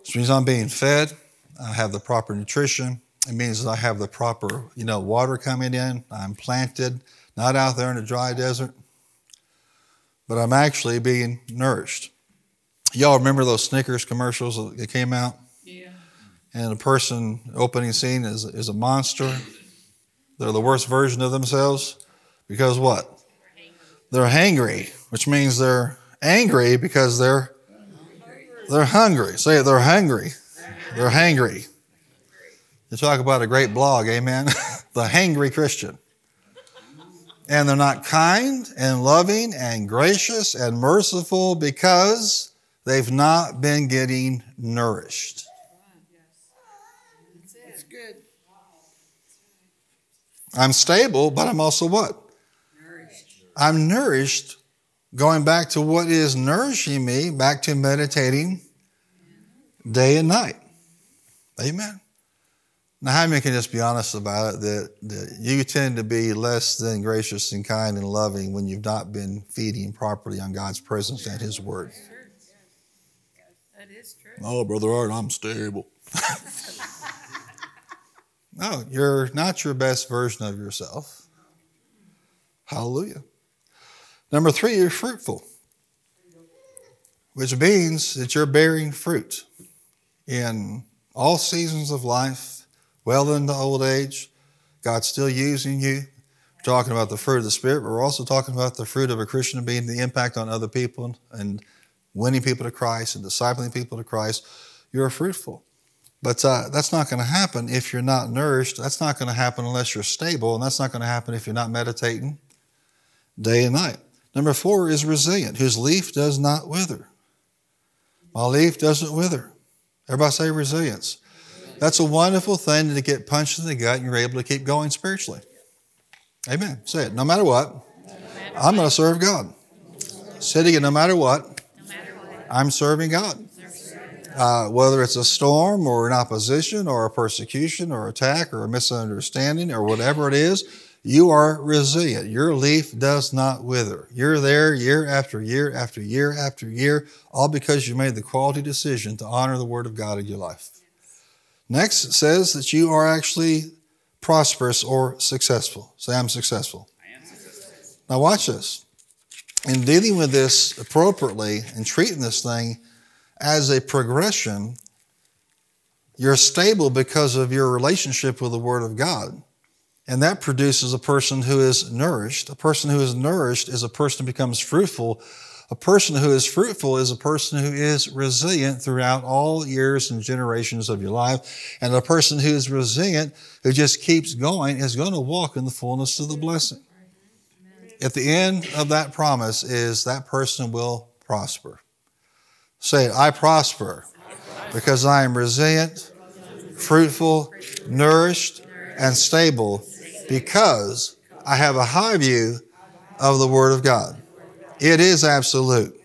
Which means I'm being fed, I have the proper nutrition. It means I have the proper, you know, water coming in. I'm planted, not out there in the dry desert, but I'm actually being nourished. Y'all remember those Snickers commercials that came out? Yeah. and the person opening scene is, is a monster. They're the worst version of themselves because what? They're hangry, which means they're angry because they're they're hungry. Say it, they're hungry. They're hangry. You talk about a great blog, amen? [laughs] the hangry Christian. And they're not kind and loving and gracious and merciful because they've not been getting nourished. That's good. I'm stable, but I'm also what? Nourished. I'm nourished, going back to what is nourishing me, back to meditating day and night. Amen. Now, how many can just be honest about it that, that you tend to be less than gracious and kind and loving when you've not been feeding properly on God's presence and His Word? That is true. Oh, Brother Art, I'm stable. [laughs] no, you're not your best version of yourself. Hallelujah. Number three, you're fruitful, which means that you're bearing fruit in all seasons of life, well into old age. God's still using you. We're talking about the fruit of the Spirit, but we're also talking about the fruit of a Christian being the impact on other people and winning people to Christ and discipling people to Christ. You're fruitful. But uh, that's not going to happen if you're not nourished. That's not going to happen unless you're stable, and that's not going to happen if you're not meditating day and night. Number four is resilient, whose leaf does not wither. My leaf doesn't wither. Everybody say resilience. That's a wonderful thing to get punched in the gut and you're able to keep going spiritually. Amen. Say it. No matter what, I'm going to serve God. Say it again. No matter what, I'm serving God. Uh, whether it's a storm or an opposition or a persecution or attack or a misunderstanding or whatever it is, you are resilient. Your leaf does not wither. You're there year after year after year after year, all because you made the quality decision to honor the Word of God in your life. Next, it says that you are actually prosperous or successful. Say, I'm successful. Now, watch this. In dealing with this appropriately and treating this thing as a progression, you're stable because of your relationship with the Word of God. And that produces a person who is nourished. A person who is nourished is a person who becomes fruitful. A person who is fruitful is a person who is resilient throughout all years and generations of your life. And a person who is resilient, who just keeps going, is going to walk in the fullness of the blessing. At the end of that promise is that person will prosper. Say it, I prosper because I am resilient, fruitful, nourished, and stable because I have a high view of the Word of God. It is absolute.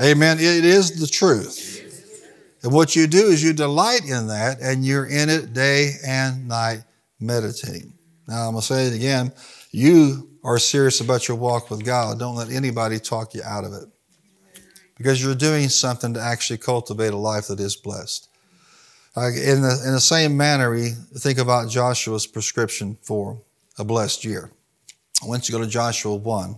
Amen. It is the truth. And what you do is you delight in that and you're in it day and night meditating. Now, I'm going to say it again. You are serious about your walk with God. Don't let anybody talk you out of it because you're doing something to actually cultivate a life that is blessed. in, the, in the same manner, we think about Joshua's prescription for a blessed year. I want you to go to Joshua 1.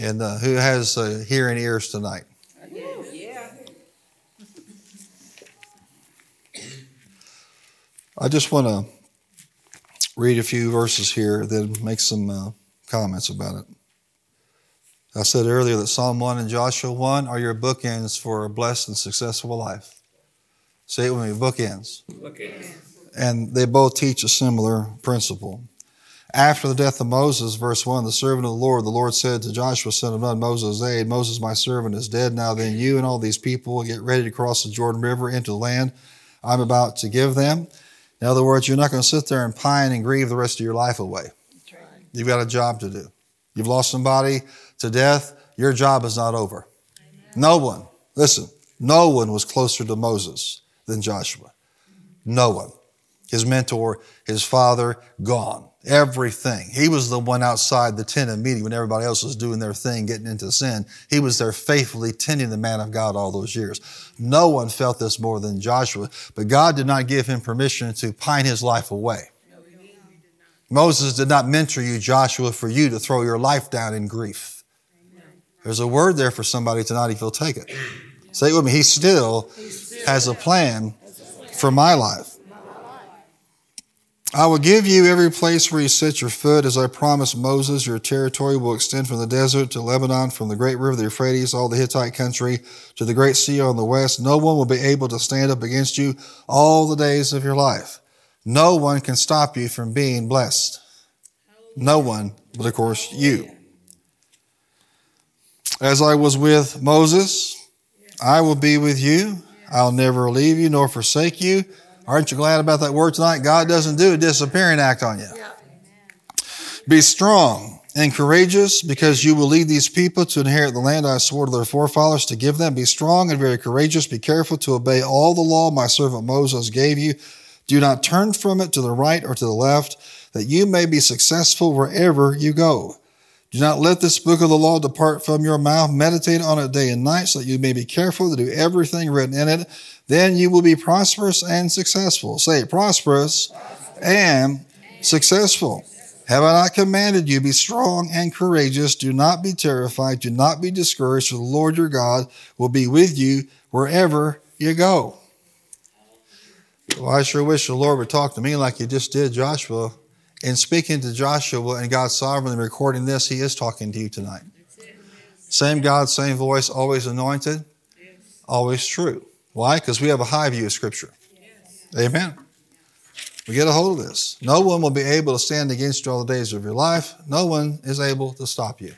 And uh, who has uh, hearing ears tonight? Yeah. I just want to read a few verses here, then make some uh, comments about it. I said earlier that Psalm 1 and Joshua 1 are your bookends for a blessed and successful life. Say it with me bookends. Bookends. And they both teach a similar principle. After the death of Moses, verse 1, the servant of the Lord, the Lord said to Joshua, son of Nun, Moses' aide, Moses, my servant, is dead. Now then, you and all these people get ready to cross the Jordan River into the land I'm about to give them. In other words, you're not going to sit there and pine and grieve the rest of your life away. You've got a job to do. You've lost somebody to death. Your job is not over. No one, listen, no one was closer to Moses than Joshua. No one. His mentor, his father, gone everything. He was the one outside the tent of meeting when everybody else was doing their thing, getting into sin. He was there faithfully tending the man of God all those years. No one felt this more than Joshua, but God did not give him permission to pine his life away. Moses did not mentor you, Joshua, for you to throw your life down in grief. There's a word there for somebody tonight if you'll take it. Say it with me. He still has a plan for my life. I will give you every place where you set your foot, as I promised Moses. Your territory will extend from the desert to Lebanon, from the great river the Euphrates, all the Hittite country, to the great sea on the west. No one will be able to stand up against you all the days of your life. No one can stop you from being blessed. No one, but of course you. As I was with Moses, I will be with you. I'll never leave you nor forsake you. Aren't you glad about that word tonight? God doesn't do a disappearing act on you. Yeah. Be strong and courageous because you will lead these people to inherit the land I swore to their forefathers to give them. Be strong and very courageous. Be careful to obey all the law my servant Moses gave you. Do not turn from it to the right or to the left, that you may be successful wherever you go. Do not let this book of the law depart from your mouth. Meditate on it day and night so that you may be careful to do everything written in it. Then you will be prosperous and successful. Say prosperous and successful. Have I not commanded you, be strong and courageous? Do not be terrified. Do not be discouraged, for the Lord your God will be with you wherever you go. Well, I sure wish the Lord would talk to me like he just did Joshua in speaking to Joshua and God sovereignly recording this, He is talking to you tonight. Same God, same voice, always anointed, always true. Why? Because we have a high view of Scripture. Amen. We get a hold of this. No one will be able to stand against you all the days of your life. No one is able to stop you.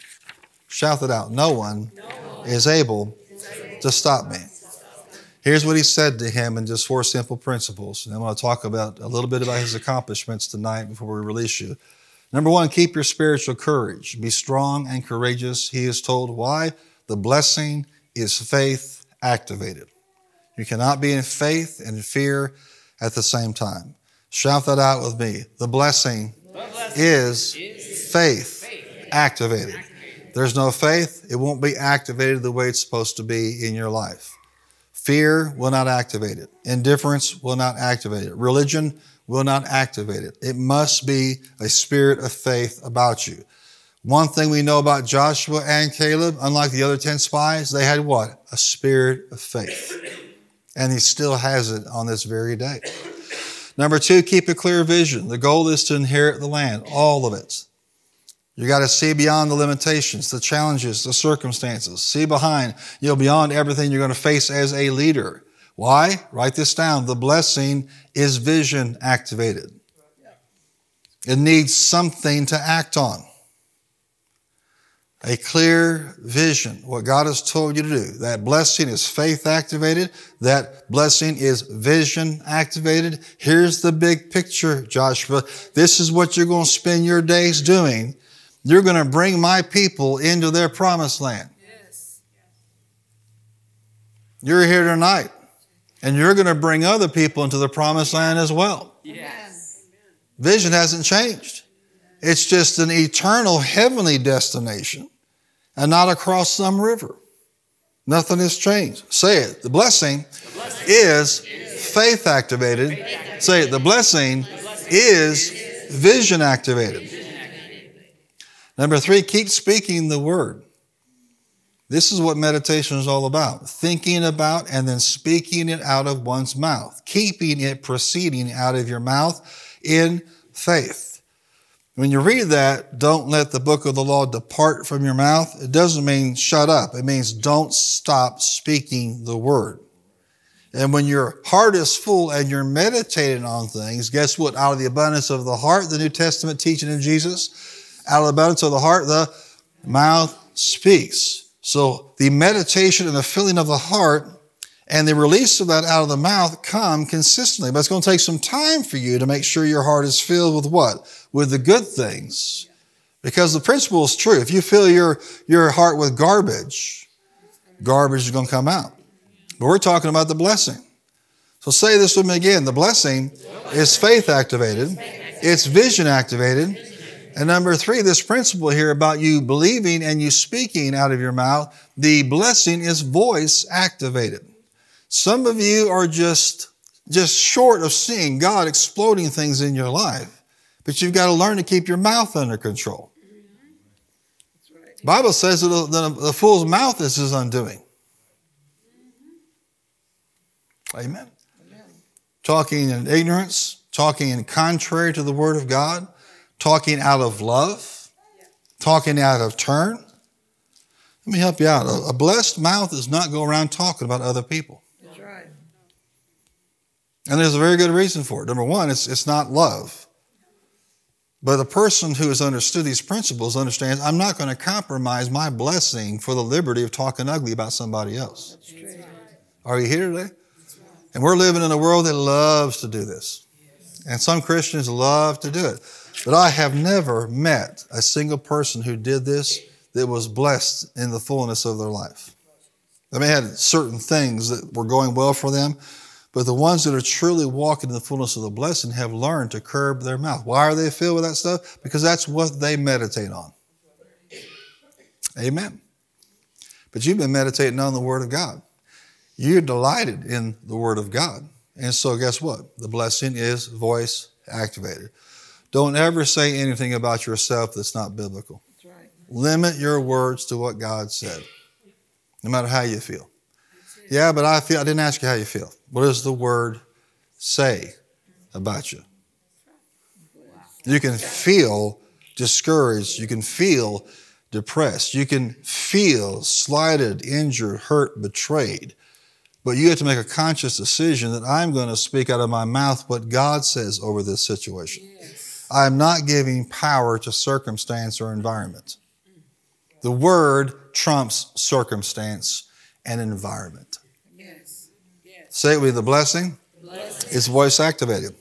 Shout it out. No one, no one is able to stop me. Here's what he said to him in just four simple principles. And I'm going to talk about a little bit about his accomplishments tonight before we release you. Number one, keep your spiritual courage. Be strong and courageous. He is told why. The blessing is faith activated. You cannot be in faith and fear at the same time. Shout that out with me. The blessing, the blessing is, is faith, faith activated. activated. There's no faith, it won't be activated the way it's supposed to be in your life. Fear will not activate it. Indifference will not activate it. Religion will not activate it. It must be a spirit of faith about you. One thing we know about Joshua and Caleb, unlike the other 10 spies, they had what? A spirit of faith. And he still has it on this very day. Number two, keep a clear vision. The goal is to inherit the land, all of it. You got to see beyond the limitations, the challenges, the circumstances. See behind, you know, beyond everything you're going to face as a leader. Why? Write this down. The blessing is vision activated. It needs something to act on. a clear vision, what God has told you to do. That blessing is faith activated. That blessing is vision activated. Here's the big picture, Joshua. This is what you're going to spend your days doing. You're going to bring my people into their promised land. Yes. You're here tonight, and you're going to bring other people into the promised land as well. Yes. Vision hasn't changed. It's just an eternal heavenly destination and not across some river. Nothing has changed. Say it. The blessing, is, faith activated. Say it. The blessing, is vision activated. Number three, keep speaking the word. This is what meditation is all about thinking about and then speaking it out of one's mouth, keeping it proceeding out of your mouth in faith. When you read that, don't let the book of the law depart from your mouth. It doesn't mean shut up. It means don't stop speaking the word. And when your heart is full and you're meditating on things, guess what? Out of the abundance of the heart, the New Testament teaching of Jesus, out of the abundance of the heart, the mouth speaks. So the meditation and the filling of the heart and the release of that out of the mouth come consistently. But it's going to take some time for you to make sure your heart is filled with what? With the good things. Because the principle is true. If you fill your, your heart with garbage, garbage is going to come out. But we're talking about the blessing. So say this with me again. The blessing is faith activated. It's vision activated. And number three, this principle here about you believing and you speaking out of your mouth, the blessing is voice activated. Some of you are just, just short of seeing God exploding things in your life, but you've got to learn to keep your mouth under control. That's right. Bible says that the, the fool's mouth is his undoing. Amen. Talking in ignorance, talking in contrary to the word of God, talking out of love, talking out of turn. Let me help you out. A, a blessed mouth does not go around talking about other people. That's right. And there's a very good reason for it. Number one, it's, it's not love. But a person who has understood these principles understands I'm not going to compromise my blessing for the liberty of talking ugly about somebody else. That's true. Are you here today? And we're living in a world that loves to do this. And some Christians love to do it. But I have never met a single person who did this that was blessed in the fullness of their life. They may have had certain things that were going well for them, but the ones that are truly walking in the fullness of the blessing have learned to curb their mouth. Why are they filled with that stuff? Because that's what they meditate on. Amen. But you've been meditating on the Word of God. You're delighted in the Word of God. And so, guess what? The blessing is voice activated. Don't ever say anything about yourself that's not biblical. That's right. Limit your words to what God said, no matter how you feel. Yeah, but I feel, I didn't ask you how you feel. What does the Word say about you? You can feel discouraged. You can feel depressed. You can feel slighted, injured, hurt, betrayed. But you have to make a conscious decision that I'm going to speak out of my mouth what God says over this situation. Yes. I'm not giving power to circumstance or environment. The word trumps circumstance and environment. Yes. Yes. Say it with the blessing. Blessed. It's voice activated.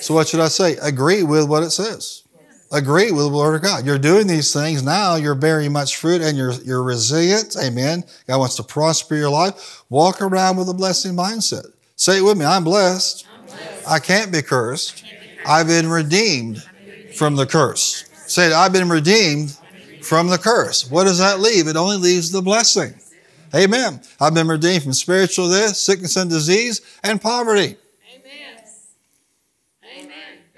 So what should I say? Agree with what it says. Agree with the word of God. You're doing these things now. You're bearing much fruit and you're, you're resilient. Amen. God wants to prosper your life. Walk around with a blessing mindset. Say it with me. I'm blessed. I can't be cursed. I've been redeemed from the curse. Say it. I've been redeemed from the curse. What does that leave? It only leaves the blessing. Amen. I've been redeemed from spiritual death, sickness and disease, and poverty. Amen. Amen.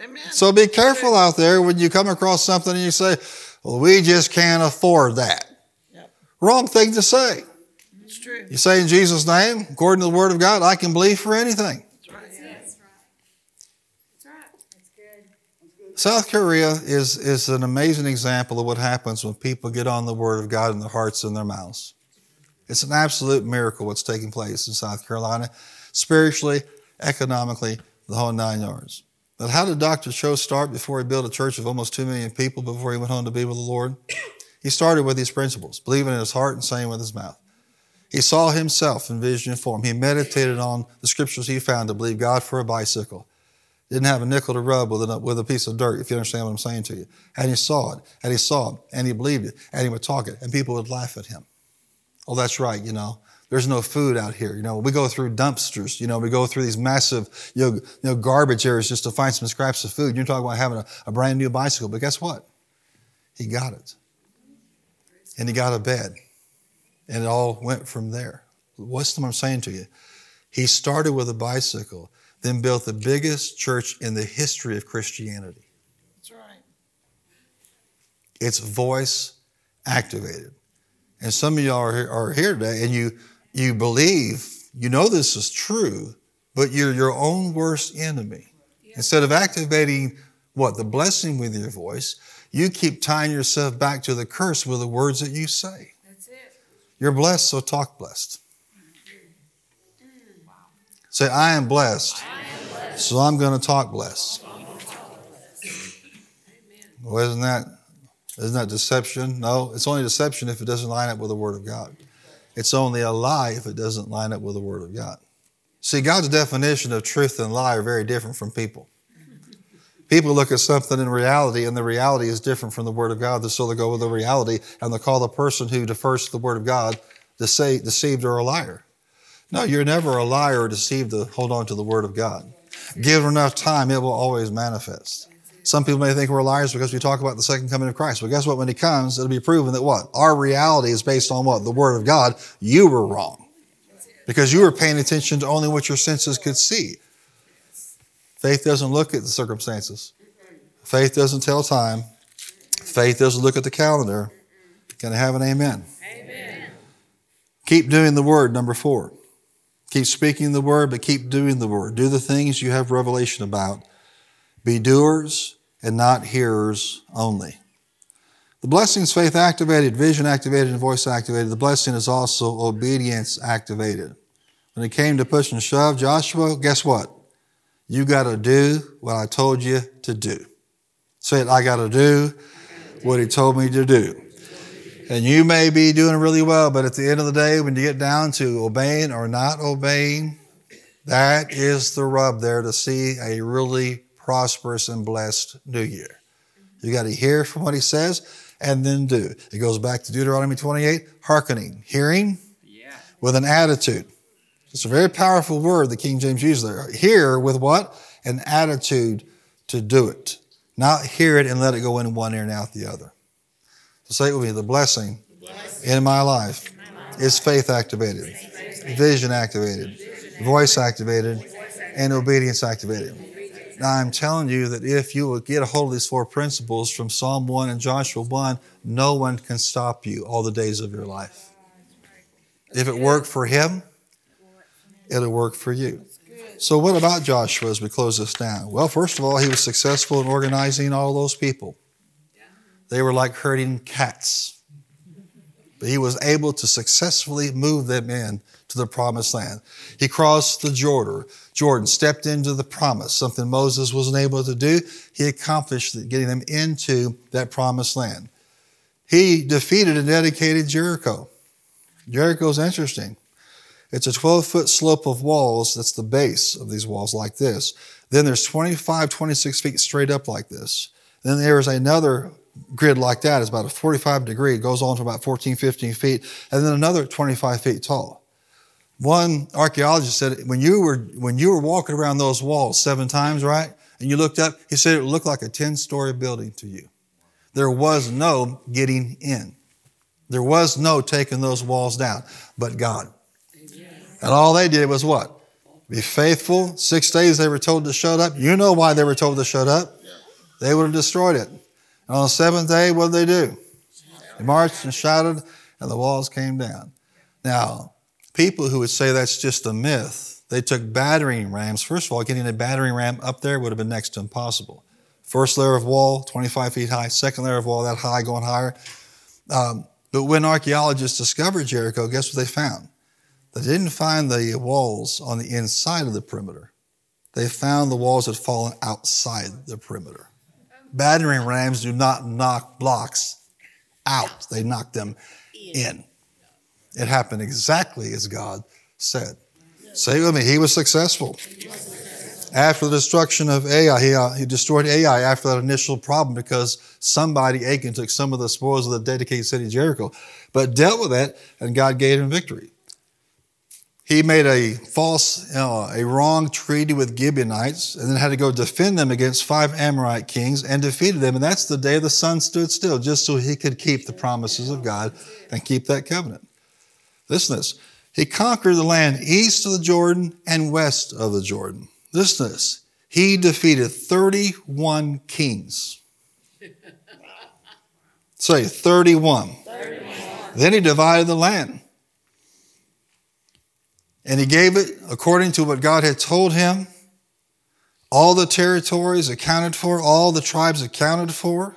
Amen. So be careful out there when you come across something and you say, well, we just can't afford that. Yep. Wrong thing to say. It's true. You say in Jesus' name, according to the word of God, I can believe for anything. That's right. That's right. That's right. That's good. South Korea is, is an amazing example of what happens when people get on the word of God in their hearts and their mouths. It's an absolute miracle what's taking place in South Carolina, spiritually, economically, the whole nine yards. But how did Dr. Cho start before he built a church of almost 2 million people before he went home to be with the Lord? He started with these principles, believing in his heart and saying with his mouth. He saw himself in vision and form. He meditated on the scriptures he found to believe God for a bicycle. Didn't have a nickel to rub with a, with a piece of dirt, if you understand what I'm saying to you. And he saw it, and he saw it, and he believed it, and he would talk it, and people would laugh at him. Oh, that's right, you know. There's no food out here. You know, we go through dumpsters. You know, we go through these massive, you know, you know garbage areas just to find some scraps of food. You're talking about having a, a brand new bicycle, but guess what? He got it. And he got a bed. And it all went from there. What's what I'm saying to you? He started with a bicycle, then built the biggest church in the history of Christianity. That's right. It's voice activated. And some of y'all are here, are here today and you, you believe, you know this is true, but you're your own worst enemy. Instead of activating what? The blessing with your voice, you keep tying yourself back to the curse with the words that you say. That's it. You're blessed, so talk blessed. Say, I am blessed, so I'm going to talk blessed. Well, isn't that, isn't that deception? No, it's only deception if it doesn't line up with the Word of God. It's only a lie if it doesn't line up with the Word of God. See, God's definition of truth and lie are very different from people. People look at something in reality, and the reality is different from the Word of God, so they go with the reality, and they call the person who defers to the Word of God deceived or a liar. No, you're never a liar or deceived to hold on to the Word of God. Give it enough time, it will always manifest. Some people may think we're liars because we talk about the second coming of Christ. But guess what? When He comes, it'll be proven that what? Our reality is based on what? The Word of God. You were wrong because you were paying attention to only what your senses could see. Faith doesn't look at the circumstances. Faith doesn't tell time. Faith doesn't look at the calendar. Can I have an amen? Amen. Keep doing the word, number four. Keep speaking the word, but keep doing the word. Do the things you have revelation about. Be doers and not hearers only. The blessing is faith activated, vision activated, and voice activated. The blessing is also obedience activated. When it came to push and shove, Joshua, guess what? You got to do what I told you to do. Say it, I got to do what he told me to do. And you may be doing really well, but at the end of the day, when you get down to obeying or not obeying, that is the rub there to see a really prosperous and blessed new year. You got to hear from what he says and then do. It goes back to Deuteronomy 28, hearkening, hearing Yeah. with an attitude. It's a very powerful word the King James uses there. Hear with what? An attitude to do it. Not hear it and let it go in one ear and out the other. Say it with me. The blessing in my life is faith activated, vision activated, voice activated, and obedience activated. Now I'm telling you that if you will get a hold of these four principles from Psalm 1 and Joshua 1, no one can stop you all the days of your life. If it worked for him, it'll work for you. So, what about Joshua as we close this down? Well, first of all, he was successful in organizing all those people. They were like herding cats. But he was able to successfully move them in to the promised land. He crossed the Jordan, Jordan, stepped into the promise, something Moses wasn't able to do. He accomplished getting them into that promised land. He defeated and dedicated Jericho. Jericho's interesting. It's a 12 foot slope of walls. That's the base of these walls, like this. Then there's 25, 26 feet straight up, like this. Then there's another grid like that. It's about a 45 degree. It goes on to about 14, 15 feet. And then another 25 feet tall. One archaeologist said when you were when you were walking around those walls seven times, right? And you looked up, he said it looked like a 10 story building to you. There was no getting in. There was no taking those walls down, but God. And all they did was what? Be faithful. Six days they were told to shut up. You know why they were told to shut up. They would have destroyed it. And on the seventh day, what did they do? They marched and shouted, and the walls came down. Now, people who would say that's just a myth, they took battering rams. First of all, getting a battering ram up there would have been next to impossible. First layer of wall, 25 feet high. Second layer of wall, that high, going higher. Um, but when archaeologists discovered Jericho, guess what they found? They didn't find the walls on the inside of the perimeter. They found the walls had fallen outside the perimeter. Battering rams do not knock blocks out, they knock them in. It happened exactly as God said. Say with me, he was successful. After the destruction of Ai, he, uh, he destroyed Ai after that initial problem because somebody, Achan, took some of the spoils of the dedicated city of Jericho, but dealt with that, and God gave him victory. He made a false, uh, a wrong treaty with Gibeonites, and then had to go defend them against five Amorite kings and defeated them. And that's the day the sun stood still, just so he could keep the promises of God and keep that covenant. Listen to this. He conquered the land east of the Jordan and west of the Jordan. Listen to this. He defeated 31 kings. [laughs] Say 31. 31. Then he divided the land. And he gave it according to what God had told him. All the territories accounted for, all the tribes accounted for.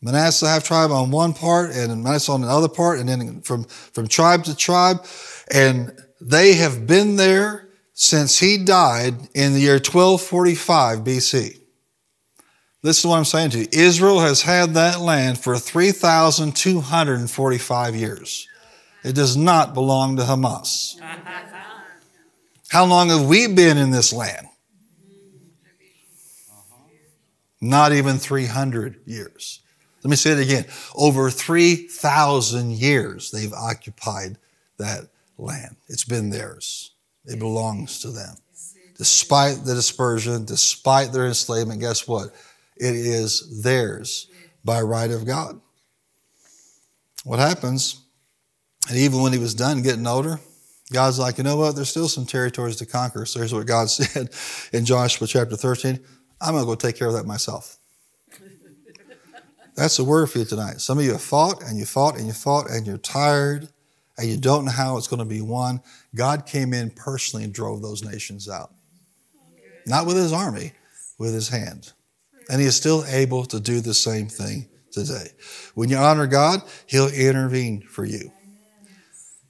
Manasseh half tribe on one part and Manasseh on the other part, and then from, from tribe to tribe. And they have been there since he died in the year 1245 BC. This is what I'm saying to you. Israel has had that land for 3,245 years. It does not belong to Hamas. How long have we been in this land? Uh-huh. Not even 300 years. Let me say it again. Over 3,000 years they've occupied that land. It's been theirs, it belongs to them. Despite the dispersion, despite their enslavement, guess what? It is theirs by right of God. What happens, and even when he was done getting older, God's like, you know what? There's still some territories to conquer. So here's what God [laughs] said in Joshua chapter 13 I'm going to go take care of that myself. That's the word for you tonight. Some of you have fought and you fought and you fought and you're tired and you don't know how it's going to be won. God came in personally and drove those nations out. Not with his army, with his hand. And he is still able to do the same thing today. When you honor God, he'll intervene for you.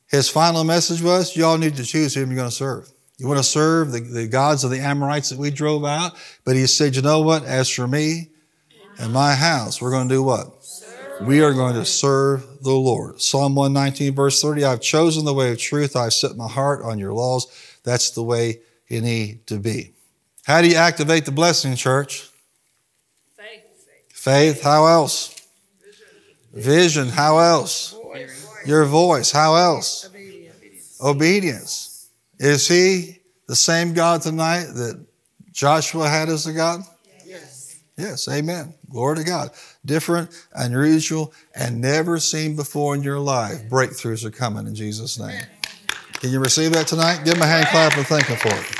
His final message was you all need to choose whom you're going to serve. You want to serve the, the gods of the Amorites that we drove out? But he said, you know what? As for me and my house, we're going to do what? We are going to serve the Lord. Psalm 119, verse 30 I've chosen the way of truth. I've set my heart on your laws. That's the way you need to be. How do you activate the blessing, church? Faith. Faith. How else? Vision. How else? Your voice. How else? Obedience. Obedience. Is he the same God tonight that Joshua had as a God? Yes. Yes, amen. Glory to God. Different, unusual, and never seen before in your life. Breakthroughs are coming in Jesus' name. Can you receive that tonight? Give him a hand clap and thank him for it.